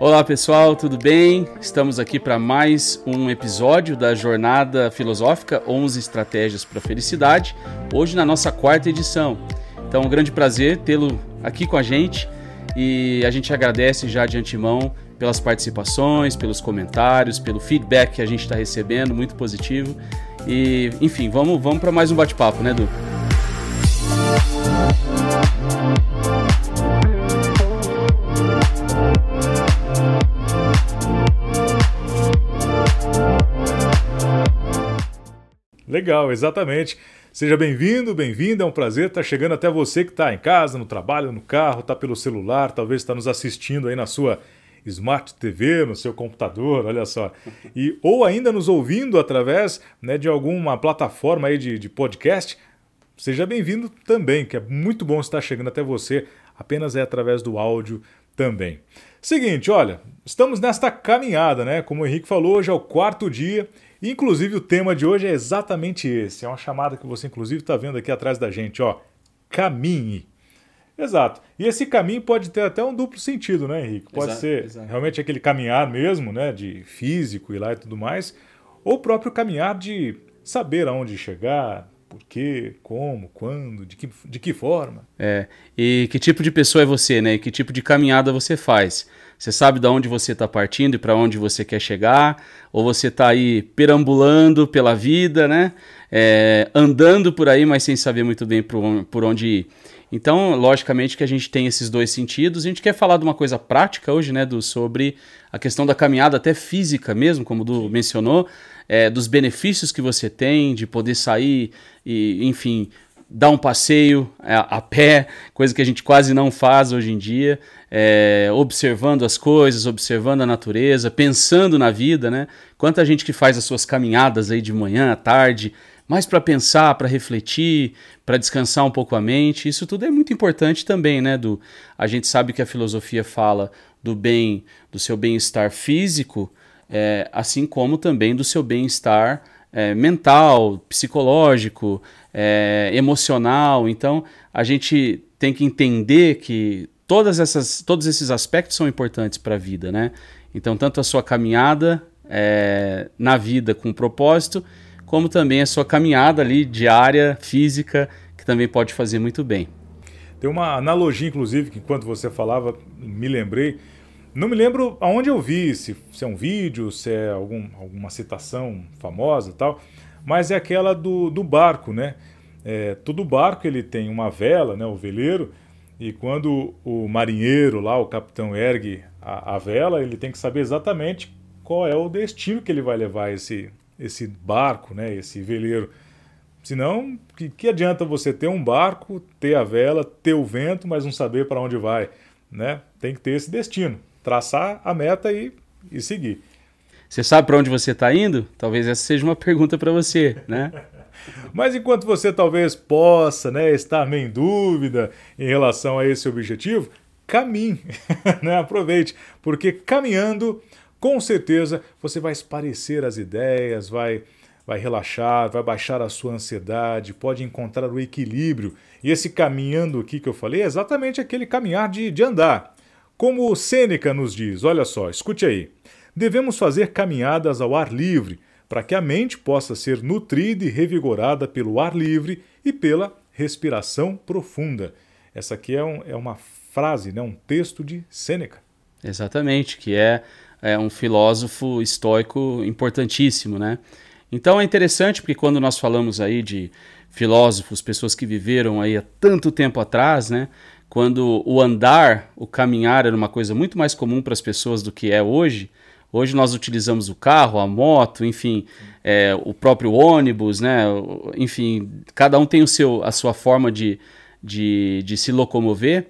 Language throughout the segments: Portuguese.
Olá pessoal, tudo bem? Estamos aqui para mais um episódio da Jornada Filosófica 11 Estratégias para a Felicidade, hoje na nossa quarta edição. Então, um grande prazer tê-lo aqui com a gente e a gente agradece já de antemão pelas participações, pelos comentários, pelo feedback que a gente está recebendo, muito positivo. E, enfim, vamos, vamos para mais um bate-papo, né, Du? Legal, exatamente. Seja bem-vindo, bem-vinda, é um prazer estar chegando até você que está em casa, no trabalho, no carro, está pelo celular, talvez está nos assistindo aí na sua Smart TV, no seu computador, olha só. E, ou ainda nos ouvindo através né, de alguma plataforma aí de, de podcast, seja bem-vindo também, que é muito bom estar chegando até você, apenas é através do áudio também. Seguinte, olha, estamos nesta caminhada, né? Como o Henrique falou, hoje é o quarto dia Inclusive o tema de hoje é exatamente esse. É uma chamada que você inclusive está vendo aqui atrás da gente, ó. Caminhe. Exato. E esse caminho pode ter até um duplo sentido, né, Henrique? Pode exato, ser exato. realmente aquele caminhar mesmo, né, de físico e lá e tudo mais, ou o próprio caminhar de saber aonde chegar, por quê, como, quando, de que, de que forma. É. E que tipo de pessoa é você, né? E que tipo de caminhada você faz? Você sabe de onde você está partindo e para onde você quer chegar? Ou você está aí perambulando pela vida, né? É, andando por aí, mas sem saber muito bem por onde ir. Então, logicamente que a gente tem esses dois sentidos. A gente quer falar de uma coisa prática hoje, né, do, sobre a questão da caminhada até física mesmo, como o Du mencionou, é, dos benefícios que você tem de poder sair e, enfim, dar um passeio a, é, a, pé, coisa que a gente quase não faz hoje em dia, é, observando as coisas, observando a natureza, pensando na vida, né? Quanta gente que faz as suas caminhadas aí de manhã, à tarde, mais para pensar, para refletir, para descansar um pouco a mente. Isso tudo é muito importante também, né? Do, a gente sabe que a filosofia fala do bem, do seu bem-estar físico, é, assim como também do seu bem-estar é, mental, psicológico, é, emocional. Então, a gente tem que entender que todas essas, todos esses aspectos são importantes para a vida, né? Então, tanto a sua caminhada é, na vida com propósito, como também a sua caminhada ali diária, física, que também pode fazer muito bem. Tem uma analogia, inclusive, que enquanto você falava, me lembrei. Não me lembro aonde eu vi, se, se é um vídeo, se é algum, alguma citação famosa tal, mas é aquela do, do barco, né? É, todo barco ele tem uma vela, né, o veleiro, e quando o marinheiro lá, o capitão, ergue a, a, vela, ele tem que saber exatamente qual é o destino que ele vai levar esse, esse barco, né, esse veleiro. Senão, que, que adianta você ter um barco, ter a vela, ter o vento, mas não saber para onde vai? Né? Tem que ter esse destino, traçar a meta e, e seguir. Você sabe para onde você está indo? Talvez essa seja uma pergunta para você, né? Mas enquanto você talvez possa né, estar meio em dúvida em relação a esse objetivo, caminhe, né? aproveite, porque caminhando, com certeza, você vai esparecer as ideias, vai, vai relaxar, vai baixar a sua ansiedade, pode encontrar o equilíbrio. E esse caminhando aqui que eu falei é exatamente aquele caminhar de, de andar. Como Sêneca nos diz, olha só, escute aí devemos fazer caminhadas ao ar livre, para que a mente possa ser nutrida e revigorada pelo ar livre e pela respiração profunda. Essa aqui é, um, é uma frase, né, um texto de Sêneca. Exatamente, que é, é um filósofo estoico importantíssimo, né? Então é interessante porque quando nós falamos aí de filósofos, pessoas que viveram aí há tanto tempo atrás, né? Quando o andar, o caminhar era uma coisa muito mais comum para as pessoas do que é hoje, Hoje nós utilizamos o carro, a moto, enfim, é, o próprio ônibus, né? Enfim, cada um tem o seu, a sua forma de, de, de se locomover.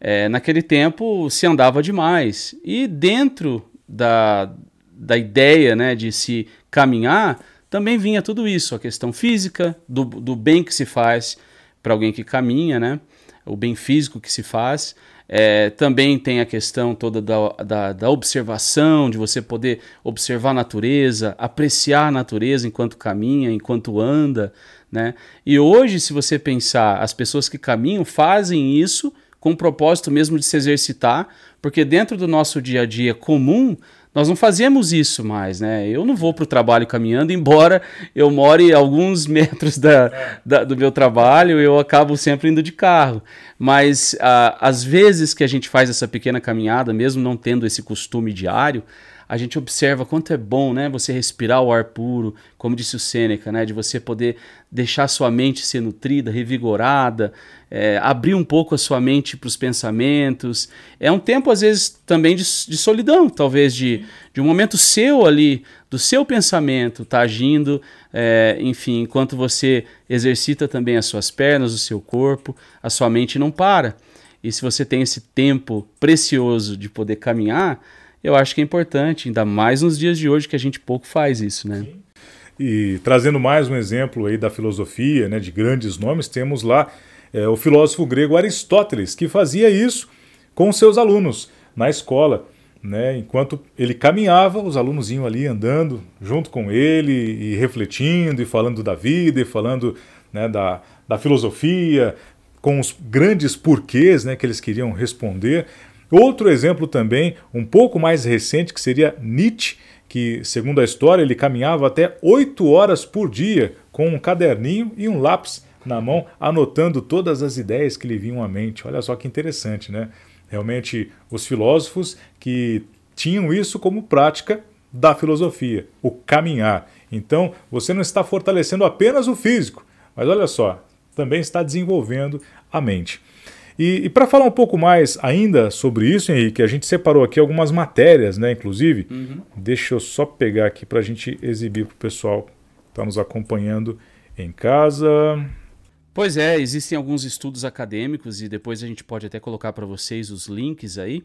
É, naquele tempo se andava demais. E dentro da, da ideia né, de se caminhar, também vinha tudo isso, a questão física, do, do bem que se faz para alguém que caminha, né? o bem físico que se faz. É, também tem a questão toda da, da, da, observação, de você poder observar a natureza, apreciar a natureza enquanto caminha, enquanto anda. Né? E hoje, se você pensar, as pessoas que caminham fazem isso com o propósito mesmo de se exercitar, porque dentro do nosso dia a dia comum, nós não fazemos isso mais, né? Eu não vou para o trabalho caminhando, embora eu more alguns metros da, da, do meu trabalho, eu acabo sempre indo de carro. Mas ah, às vezes que a gente faz essa pequena caminhada, mesmo não tendo esse costume diário, a gente observa quanto é bom, né, você respirar o ar puro, como disse o Sêneca, né, de você poder deixar sua mente ser nutrida, revigorada, é, abrir um pouco a sua mente para os pensamentos. É um tempo, às vezes, também de, de solidão, talvez, de, de um momento seu ali, do seu pensamento, tá agindo, é, enfim, enquanto você exercita também as suas pernas, o seu corpo, a sua mente não para. E se você tem esse tempo precioso de poder caminhar, eu acho que é importante, ainda mais nos dias de hoje que a gente pouco faz isso, né? E trazendo mais um exemplo aí da filosofia, né, de grandes nomes, temos lá é, o filósofo grego Aristóteles, que fazia isso com seus alunos na escola. Né? Enquanto ele caminhava, os alunos iam ali andando junto com ele e refletindo e falando da vida e falando né, da, da filosofia, com os grandes porquês né, que eles queriam responder. Outro exemplo também, um pouco mais recente, que seria Nietzsche, que, segundo a história, ele caminhava até oito horas por dia com um caderninho e um lápis na mão, anotando todas as ideias que lhe vinham à mente. Olha só que interessante, né? Realmente, os filósofos que tinham isso como prática da filosofia, o caminhar. Então, você não está fortalecendo apenas o físico, mas olha só, também está desenvolvendo a mente. E, e para falar um pouco mais ainda sobre isso, Henrique, a gente separou aqui algumas matérias, né? Inclusive, uhum. deixa eu só pegar aqui para a gente exibir para o pessoal que está nos acompanhando em casa. Pois é, existem alguns estudos acadêmicos e depois a gente pode até colocar para vocês os links aí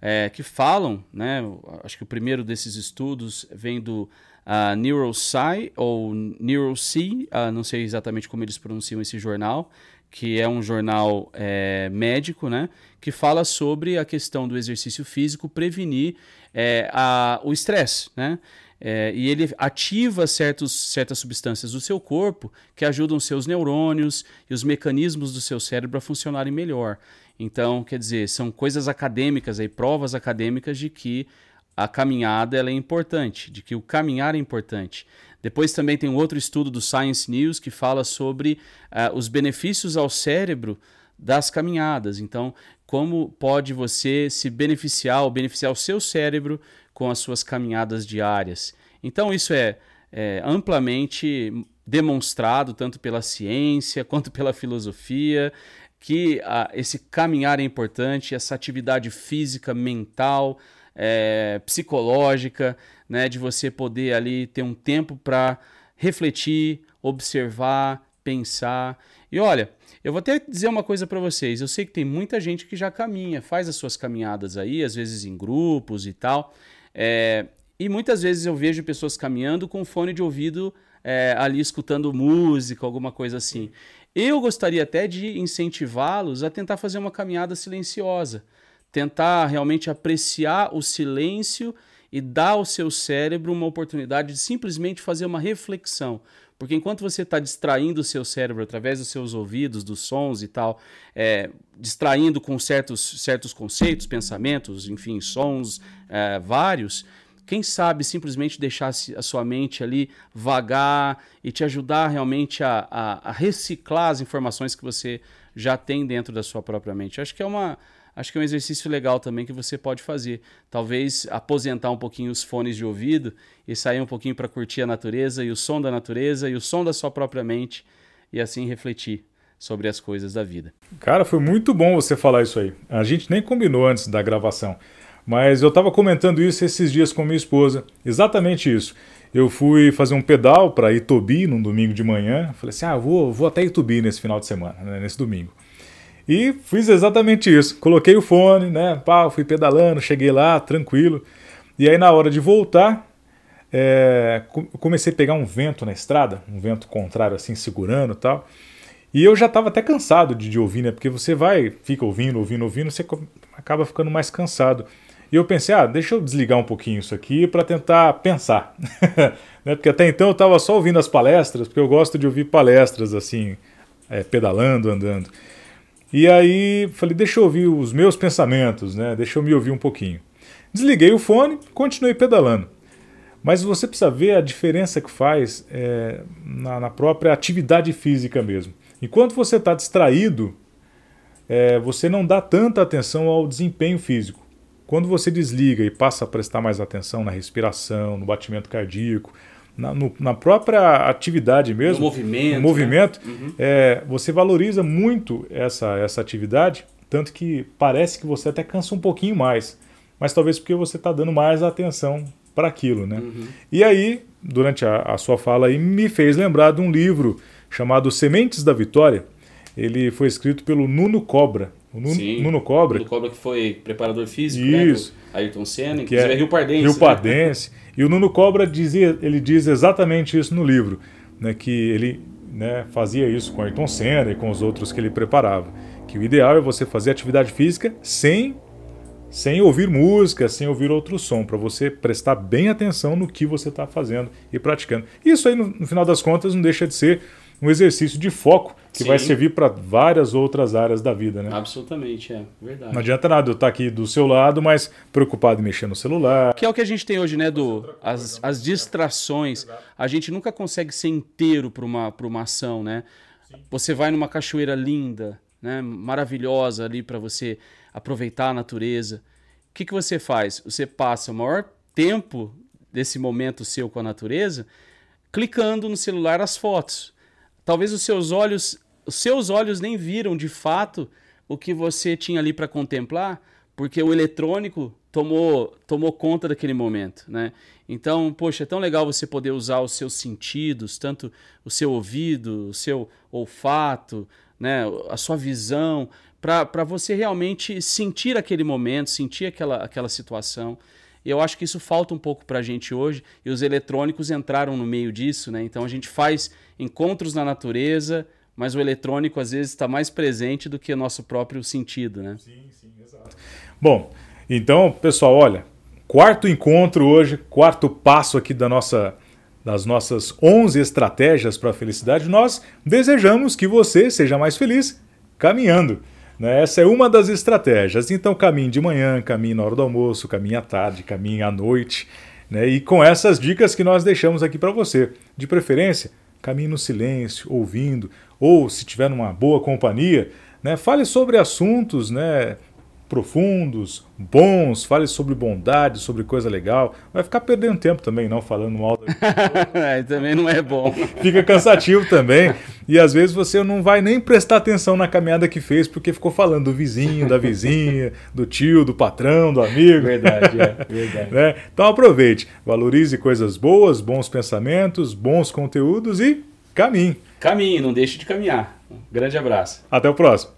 é, que falam, né? Acho que o primeiro desses estudos vem do uh, NeuroSci ou NeuroC, uh, não sei exatamente como eles pronunciam esse jornal, que é um jornal é, médico, né, que fala sobre a questão do exercício físico prevenir é, a, o estresse, né? É, e ele ativa certos, certas substâncias do seu corpo que ajudam seus neurônios e os mecanismos do seu cérebro a funcionarem melhor. Então, quer dizer, são coisas acadêmicas, aí, provas acadêmicas de que a caminhada ela é importante, de que o caminhar é importante. Depois também tem um outro estudo do Science News que fala sobre uh, os benefícios ao cérebro das caminhadas. Então, como pode você se beneficiar ou beneficiar o seu cérebro com as suas caminhadas diárias? Então, isso é, é amplamente demonstrado tanto pela ciência quanto pela filosofia que uh, esse caminhar é importante, essa atividade física, mental, é, psicológica, né, de você poder ali ter um tempo para refletir, observar, pensar. E olha, eu vou até dizer uma coisa para vocês. Eu sei que tem muita gente que já caminha, faz as suas caminhadas aí, às vezes em grupos e tal. É, e muitas vezes eu vejo pessoas caminhando com fone de ouvido é, ali escutando música, alguma coisa assim. Eu gostaria até de incentivá-los a tentar fazer uma caminhada silenciosa tentar realmente apreciar o silêncio e dar ao seu cérebro uma oportunidade de simplesmente fazer uma reflexão. Porque enquanto você está distraindo o seu cérebro através dos seus ouvidos, dos sons e tal, é, distraindo com certos, certos conceitos, pensamentos, enfim, sons é, vários, quem sabe simplesmente deixar a sua mente ali vagar e te ajudar realmente a, a, a reciclar as informações que você já tem dentro da sua própria mente. acho que é uma, acho que é um exercício legal também que você pode fazer. Talvez aposentar um pouquinho os fones de ouvido e sair um pouquinho para curtir a natureza e o som da natureza e o som da sua própria mente e assim refletir sobre as coisas da vida. Cara, foi muito bom você falar isso aí. A gente nem combinou antes da gravação, mas eu estava comentando isso esses dias com minha esposa, exatamente isso. Eu fui fazer um pedal para Itobi num domingo de manhã. Falei assim: ah, vou, vou até Itobi nesse final de semana, né, nesse domingo. E fiz exatamente isso. Coloquei o fone, né? Pá, fui pedalando, cheguei lá, tranquilo. E aí na hora de voltar, é, comecei a pegar um vento na estrada, um vento contrário assim, segurando e tal. E eu já estava até cansado de, de, ouvir, né? Porque você vai, fica ouvindo, ouvindo, ouvindo, você acaba ficando mais cansado. E eu pensei, ah, deixa eu desligar um pouquinho isso aqui para tentar pensar. né? Porque até então eu estava só ouvindo as palestras, porque eu gosto de ouvir palestras assim, é, pedalando, andando. E aí falei, deixa eu ouvir os meus pensamentos, né? Deixa eu me ouvir um pouquinho. Desliguei o fone, continuei pedalando. Mas você precisa ver a diferença que faz é, na, na, própria atividade física mesmo. Enquanto você está distraído, é, você não dá tanta atenção ao desempenho físico. Quando você desliga e passa a prestar mais atenção na respiração, no batimento cardíaco, na, no, na própria atividade mesmo, no movimento, no movimento né? uhum. é, você valoriza muito essa, essa atividade, tanto que parece que você até cansa um pouquinho mais, mas talvez porque você está dando mais atenção para aquilo, né? Uhum. E aí, durante a, a, sua fala aí, me fez lembrar de um livro chamado Sementes da Vitória. Ele foi escrito pelo Nuno Cobra. O Nuno, Sim, Nuno Cobra. Nuno Cobra que foi preparador físico, né, Isso. Né, Ayrton Senna, que é Rio Pardense. Rio né? Pardense. Né? E o Nuno Cobra dizia, ele diz exatamente isso no livro, né, que ele né, fazia isso com Ayrton Senna e com os outros que ele preparava. Que o ideal é você fazer atividade física sem sem ouvir música, sem ouvir outro som, para você prestar bem atenção no que você está fazendo e praticando. Isso aí, no, no final das contas, não deixa de ser um exercício de foco que Sim. vai servir para várias outras áreas da vida, né? Absolutamente, é verdade. Não adianta nada eu estar tá aqui do seu lado, mas preocupado em mexer no celular. Que é o que a gente tem hoje, né, do as, as distrações. A gente nunca consegue ser inteiro para uma, uma ação, né? Você vai numa cachoeira linda, né, maravilhosa ali para você aproveitar a natureza. O que, que você faz? Você passa o maior tempo desse momento seu com a natureza clicando no celular as fotos talvez os seus olhos, os seus olhos nem viram de fato o que você tinha ali para contemplar, porque o eletrônico tomou, tomou conta daquele momento, né? Então, poxa, é tão legal você poder usar os seus sentidos, tanto o seu ouvido, o seu olfato, né, a sua visão, para você realmente sentir aquele momento, sentir aquela, aquela situação. Eu acho que isso falta um pouco para a gente hoje, e os eletrônicos entraram no meio disso, né? Então a gente faz encontros na natureza, mas o eletrônico às vezes está mais presente do que o nosso próprio sentido, né? Sim, sim, exato. Bom, então, pessoal, olha, quarto encontro hoje, quarto passo aqui da nossa das nossas 11 estratégias para a felicidade, nós desejamos que você seja mais feliz caminhando. Né? Essa é uma das estratégias. Então, caminhe de manhã, caminhe na hora do almoço, caminhe à tarde, caminhe à noite. Né? E com essas dicas que nós deixamos aqui para você. De preferência, caminhe no silêncio, ouvindo, ou se tiver numa boa companhia, né? fale sobre assuntos né? Profundos, bons, fale sobre bondade, sobre coisa legal. Vai ficar perdendo tempo também, não falando mal. é, também não é bom. Fica cansativo também. E às vezes você não vai nem prestar atenção na caminhada que fez, porque ficou falando do vizinho, da vizinha, do tio, do patrão, do amigo. Verdade, é, verdade. né? Então aproveite, valorize coisas boas, bons pensamentos, bons conteúdos e caminhe. Caminhe, não deixe de caminhar. Um grande abraço. Até o próximo.